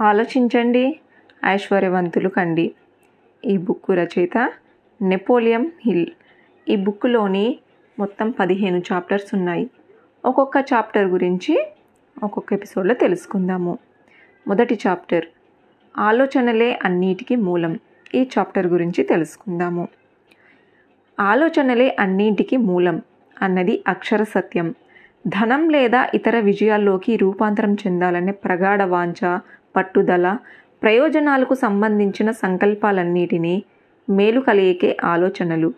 ఆలోచించండి ఐశ్వర్యవంతులు కండి. ఈ బుక్ రచయిత నెపోలియం హిల్. ఈ బుక్లోని మొత్తం పదిహేను చాప్టర్స్ ఉన్నాయి. ఒక్కొక్క చాప్టర్ గురించి ఒక్కొక్క ఎపిసోడ్లో తెలుసుకుందాము. మొదటి చాప్టర్ ఆలోచనలే అన్నిటికీ మూలం. ఈ చాప్టర్ గురించి తెలుసుకుందాము. ఆలోచనలే అన్నింటికి మూలం అన్నది అక్షర సత్యం. ధనం లేదా ఇతర విజయాల్లోకి రూపాంతరం చెందాలనే ప్రగాఢ వాంఛ పట్టుదల ప్రయోజనాలకు సంబంధించిన సంకల్పాలన్నిటినీ మేలు కలిగే ఆలోచనలు.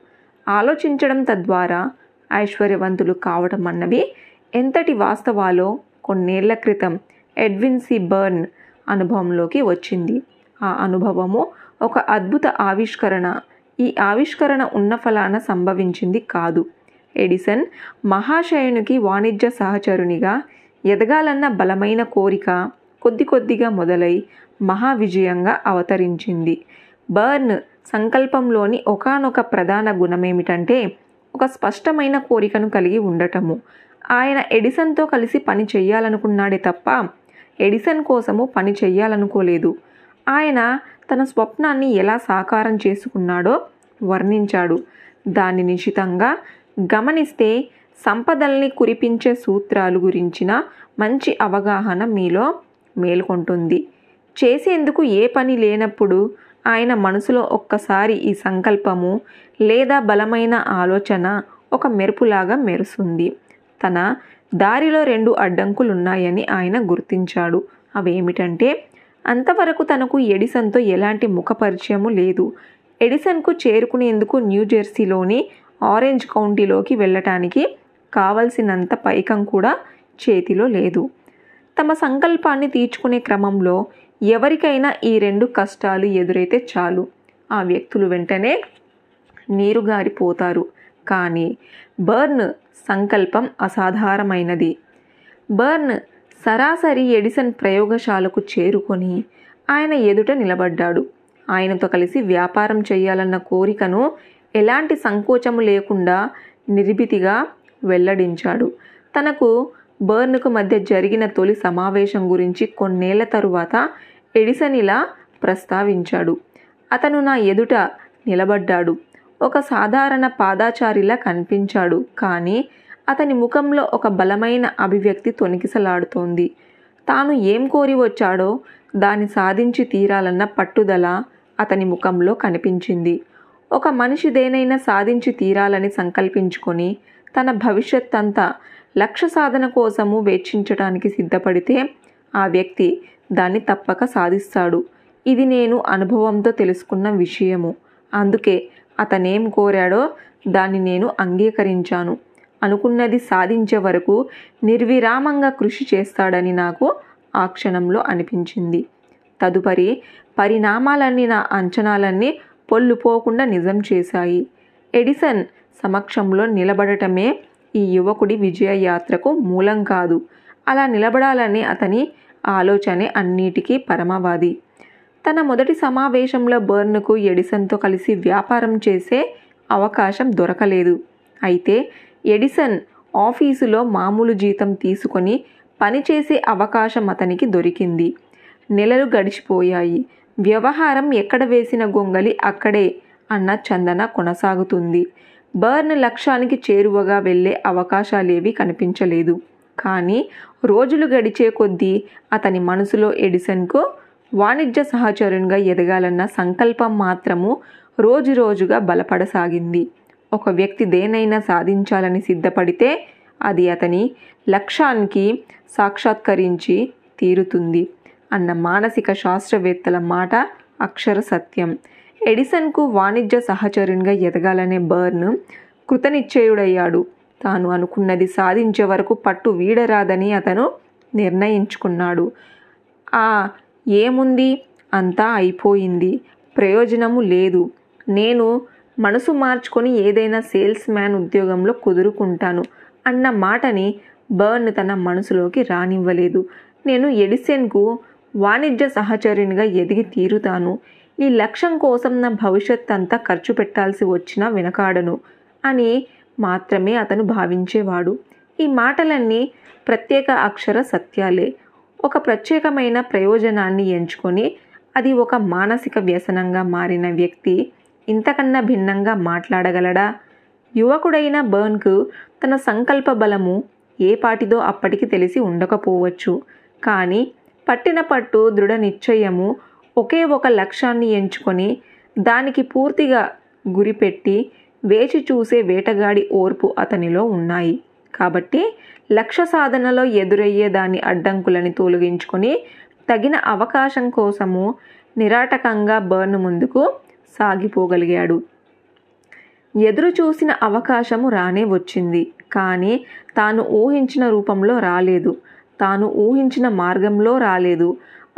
ఆలోచించడం తద్వారా ఐశ్వర్యవంతులు కావటం అన్నవి ఎంతటి వాస్తవాలో కొన్నేళ్ళ క్రితం ఎడ్విన్ సి. బర్న్ అనుభవంలోకి వచ్చింది. ఆ అనుభవము ఒక అద్భుత ఆవిష్కరణ. ఈ ఆవిష్కరణ ఉన్న ఫలాన సంభవించింది కాదు. ఎడిసన్ మహాశయునికి వాణిజ్య సహచరునిగా ఎదగాలన్న బలమైన కోరిక కొద్ది కొద్దిగా మొదలై మహావిజయంగా అవతరించింది. బర్న్ సంకల్పంలోని ఒకానొక ప్రధాన గుణమేమిటంటే ఒక స్పష్టమైన కోరికను కలిగి ఉండటము. ఆయన ఎడిసన్తో కలిసి పని చేయాలనుకున్నాడే తప్ప ఎడిసన్ కోసము పని చేయాలనుకోలేదు ఆయన తన స్వప్నాన్ని ఎలా సాకారం చేసుకున్నాడో వర్ణించాడు. దాన్ని నిశితంగా గమనిస్తే సంపదల్ని కురిపించే సూత్రాలు గురించిన మంచి అవగాహన మీలో మేల్కొంటుంది. చేసేందుకు ఏ పని లేనప్పుడు ఆయన మనసులో ఒక్కసారి ఈ సంకల్పము లేదా బలమైన ఆలోచన ఒక మెరుపులాగా మెరుస్తుంది. తన దారిలో రెండు అడ్డంకులున్నాయని ఆయన గుర్తించాడు. అవేమిటంటే అంతవరకు తనకు ఎడిసన్తో ఎలాంటి ముఖ పరిచయము లేదు. ఎడిసన్కు చేరుకునేందుకు న్యూజెర్సీలోని ఆరెంజ్ కౌంటీలోకి వెళ్ళటానికి కావలసినంత పైకం కూడా చేతిలో లేదు. తమ సంకల్పాన్ని తీర్చుకునే క్రమంలో ఎవరికైనా ఈ రెండు కష్టాలు ఎదురైతే చాలు. ఆ వ్యక్తులు వెంటనే నీరుగారిపోతారు. కానీ బర్న్ సంకల్పం అసాధారణమైనది. బర్న్ సరాసరి ఎడిసన్ ప్రయోగశాలకు చేరుకొని ఆయన ఎదుట నిలబడ్డాడు. ఆయనతో కలిసి వ్యాపారం చేయాలన్న కోరికను ఎలాంటి సంకోచము లేకుండా నిర్భీతిగా వెల్లడించాడు. తనకు బర్న్కు మధ్య జరిగిన తొలి సమావేశం గురించి కొన్నేళ్ళ తరువాత ఎడిసన్ ఇలా ప్రస్తావించాడు. అతను నా ఎదుట నిలబడ్డాడు. ఒక సాధారణ పాదాచారిలా కనిపించాడు. కానీ అతని ముఖంలో ఒక బలమైన అభివ్యక్తి తొణికిసలాడుతోంది తాను ఏం కోరి వచ్చాడో దాన్ని సాధించి తీరాలన్న పట్టుదల అతని ముఖంలో కనిపించింది. ఒక మనిషి దేనైనా సాధించి తీరాలని సంకల్పించుకొని తన భవిష్యత్ అంతా లక్ష్య సాధన కోసము వెచ్చించడానికి సిద్ధపడితే ఆ వ్యక్తి దాన్ని తప్పక సాధిస్తాడు. ఇది నేను అనుభవంతో తెలుసుకున్న విషయము. అందుకే అతనేం కోరాడో దాన్ని నేను అంగీకరించాను. అనుకున్నది సాధించే వరకు నిర్విరామంగా కృషి చేస్తాడని నాకు ఆ క్షణంలో అనిపించింది. తదుపరి పరిణామాలన్నీ నా అంచనాలన్నీ పొల్లుపోకుండా నిజం చేశాయి. ఎడిసన్ సమక్షంలో నిలబడటమే ఈ యువకుడి విజయ యాత్రకు మూలం కాదు. అలా నిలబడాలని అతని ఆలోచనే అన్నిటికీ పరమవాది తన మొదటి సమావేశంలో బర్న్కు ఎడిసన్తో కలిసి వ్యాపారం చేసే అవకాశం దొరకలేదు. అయితే ఎడిసన్ ఆఫీసులో మామూలు జీతం తీసుకొని పనిచేసే అవకాశం అతనికి దొరికింది. నెలలు గడిచిపోయాయి. వ్యవహారం ఎక్కడ వేసిన గొంగలి అక్కడే అన్న చందన కొనసాగుతుంది. బర్న్ లక్ష్యానికి చేరువగా వెళ్ళే అవకాశాలేవి కనిపించలేదు. కానీ రోజులు గడిచే కొద్దీ అతని మనసులో ఎడిసన్కు వాణిజ్య సహచరునిగా ఎదగాలన్న సంకల్పం మాత్రము రోజు రోజుగా బలపడసాగింది. ఒక వ్యక్తి దేనైనా సాధించాలని సిద్ధపడితే అది అతని లక్ష్యానికి సాక్షాత్కరించి తీరుతుంది అన్న మానసిక శాస్త్రవేత్తల మాట అక్షర సత్యం. ఎడిసన్కు వాణిజ్య సహచరునిగా ఎదగాలనే బర్న్ కృతనిశ్చయుడయ్యాడు. తాను అనుకున్నది సాధించే వరకు పట్టు వీడరాదని అతను నిర్ణయించుకున్నాడు. ఆ ఏముంది? అంతా అయిపోయింది. ప్రయోజనము లేదు. నేను మనసు మార్చుకొని ఏదైనా సేల్స్ మ్యాన్ ఉద్యోగంలో కుదురుకుంటాను అన్న మాటని బర్న్ తన మనసులోకి రానివ్వలేదు. నేను ఎడిసెన్కు వాణిజ్య సహచరునిగా ఎదిగి తీరుతాను. ఈ లక్ష్యం కోసం నా భవిష్యత్ అంతా ఖర్చు పెట్టాల్సి వచ్చినా వెనకాడను అని మాత్రమే అతను భావించేవాడు. ఈ మాటలన్నీ ప్రత్యేక అక్షర సత్యాలే. ఒక ప్రత్యేకమైన ప్రయోజనాన్ని ఎంచుకొని అది ఒక మానసిక వ్యసనంగా మారిన వ్యక్తి ఇంతకన్నా భిన్నంగా మాట్లాడగలడా? యువకుడైన బర్న్కు తన సంకల్ప బలము ఏ పాటిదో అప్పటికి తెలిసి ఉండకపోవచ్చు. కానీ పట్టిన పట్టు దృఢ నిశ్చయము ఒకే ఒక లక్ష్యాన్ని ఎంచుకొని దానికి పూర్తిగా గురిపెట్టి వేచి చూసే వేటగాడి ఓర్పు అతనిలో ఉన్నాయి. కాబట్టి లక్ష్య సాధనలో ఎదురయ్యే దాని అడ్డంకులని తొలగించుకొని తగిన అవకాశం కోసము నిరాటకంగా బర్న్ ముందుకు సాగిపోగలిగాడు. ఎదురు చూసిన అవకాశము రానే వచ్చింది. కానీ తాను ఊహించిన రూపంలో రాలేదు. తాను ఊహించిన మార్గంలో రాలేదు.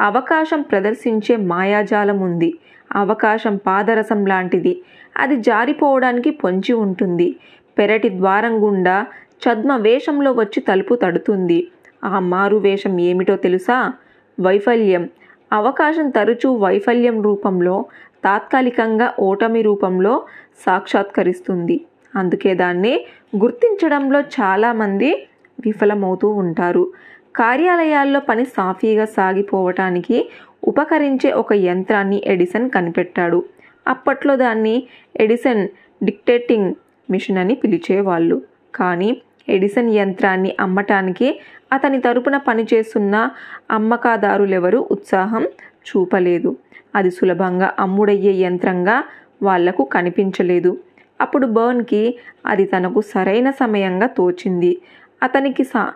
అవకాశం ప్రదర్శించే మాయాజాలం ఉంది. అవకాశం పాదరసం లాంటిది. అది జారిపోవడానికి పొంచి ఉంటుంది. పెరటి ద్వారం గుండా చద్మ వేషంలో వచ్చి తలుపు తడుతుంది. ఆ మారు వేషం ఏమిటో తెలుసా? వైఫల్యం. అవకాశం తరచూ వైఫల్యం రూపంలో తాత్కాలికంగా ఓటమి రూపంలో సాక్షాత్కరిస్తుంది. అందుకే దాన్ని గుర్తించడంలో చాలామంది విఫలమవుతూ ఉంటారు. కార్యాలయాల్లో పని సాఫీగా సాగిపోవటానికి ఉపకరించే ఒక యంత్రాన్ని ఎడిసన్ కనిపెట్టాడు. అప్పట్లో దాన్ని ఎడిసన్ డిక్టేటింగ్ మిషన్ అని పిలిచేవాళ్ళు. కానీ ఎడిసన్ యంత్రాన్ని అమ్మటానికి అతని తరపున పనిచేస్తున్న అమ్మకాదారులెవరూ ఉత్సాహం చూపలేదు. అది సులభంగా అమ్ముడయ్యే యంత్రంగా వాళ్ళకు కనిపించలేదు. అప్పుడు బర్న్కి అది తనకు సరైన సమయంగా తోచింది. అతనికి సా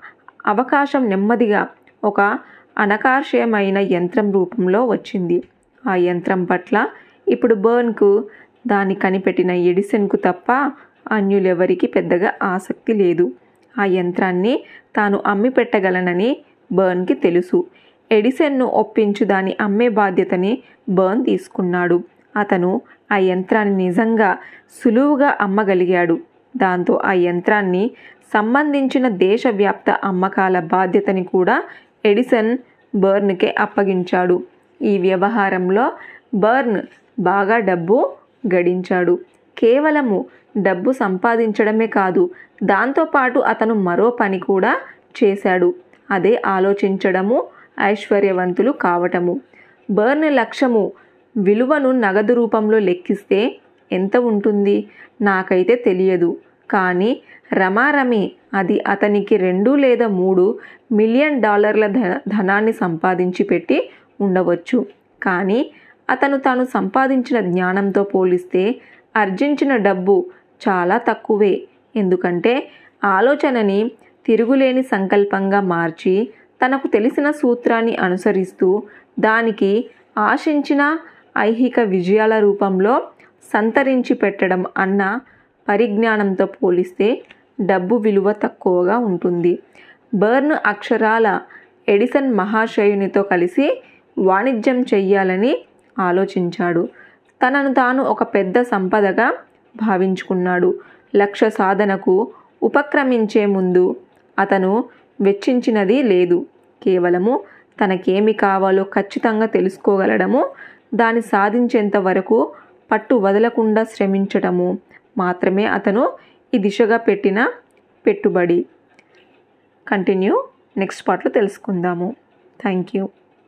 అవకాశం నెమ్మదిగా ఒక అనకార్షయమైన యంత్రం రూపంలో వచ్చింది. ఆ యంత్రం పట్ల ఇప్పుడు బర్న్కు దాన్ని కనిపెట్టిన ఎడిసన్కు తప్ప అన్యులెవరికి పెద్దగా ఆసక్తి లేదు. ఆ యంత్రాన్ని తాను అమ్మి పెట్టగలనని బర్న్కి తెలుసు. ఎడిసన్ను ఒప్పించు దాని అమ్మే బాధ్యతని బర్న్ తీసుకున్నాడు. అతను ఆ యంత్రాన్ని నిజంగా సులువుగా అమ్మగలిగాడు. దాంతో ఆ యంత్రాన్ని సంబంధించిన దేశవ్యాప్త అమ్మకాల బాధ్యతని కూడా ఎడిసన్ బర్న్కే అప్పగించాడు. ఈ వ్యవహారంలో బర్న్ బాగా డబ్బు గడించాడు. కేవలము డబ్బు సంపాదించడమే కాదు దాంతోపాటు అతను మరో పని కూడా చేశాడు. అదే ఆలోచించడము ఐశ్వర్యవంతులు కావటము. బర్న్ లక్ష్యము విలువను నగదు రూపంలో లెక్కిస్తే ఎంత ఉంటుంది? నాకైతే తెలియదు. కానీ రమారమి అది అతనికి రెండు లేదా మూడు మిలియన్ డాలర్ల ధనాన్ని సంపాదించి పెట్టి ఉండవచ్చు. కానీ అతను తాను సంపాదించిన జ్ఞానంతో పోలిస్తే ఆర్జించిన డబ్బు చాలా తక్కువే. ఎందుకంటే ఆలోచనని తిరుగులేని సంకల్పంగా మార్చి తనకు తెలిసిన సూత్రాన్ని అనుసరిస్తూ దానికి ఆశించిన ఐహిక విజయాల రూపంలో సంతరించి పెట్టడం అన్న పరిజ్ఞానంతో పోలిస్తే డబ్బు విలువ తక్కువగా ఉంటుంది. బర్న్ అక్షరాల ఎడిసన్ మహాశయునితో కలిసి వాణిజ్యం చెయ్యాలని ఆలోచించాడు. తనను తాను ఒక పెద్ద సంపదగా భావించుకున్నాడు. లక్ష్య సాధనకు ఉపక్రమించే ముందు అతను వెచ్చించినది లేదు. కేవలము తనకేమి కావాలో ఖచ్చితంగా తెలుసుకోగలడము దాన్ని సాధించేంత వరకు పట్టు వదలకుండా శ్రమించటము. మాత్రమే అతను ఈ దిశగా పెట్టిన పెట్టుబడి. కంటిన్యూ నెక్స్ట్ పార్ట్లో తెలుసుకుందాము. Thank you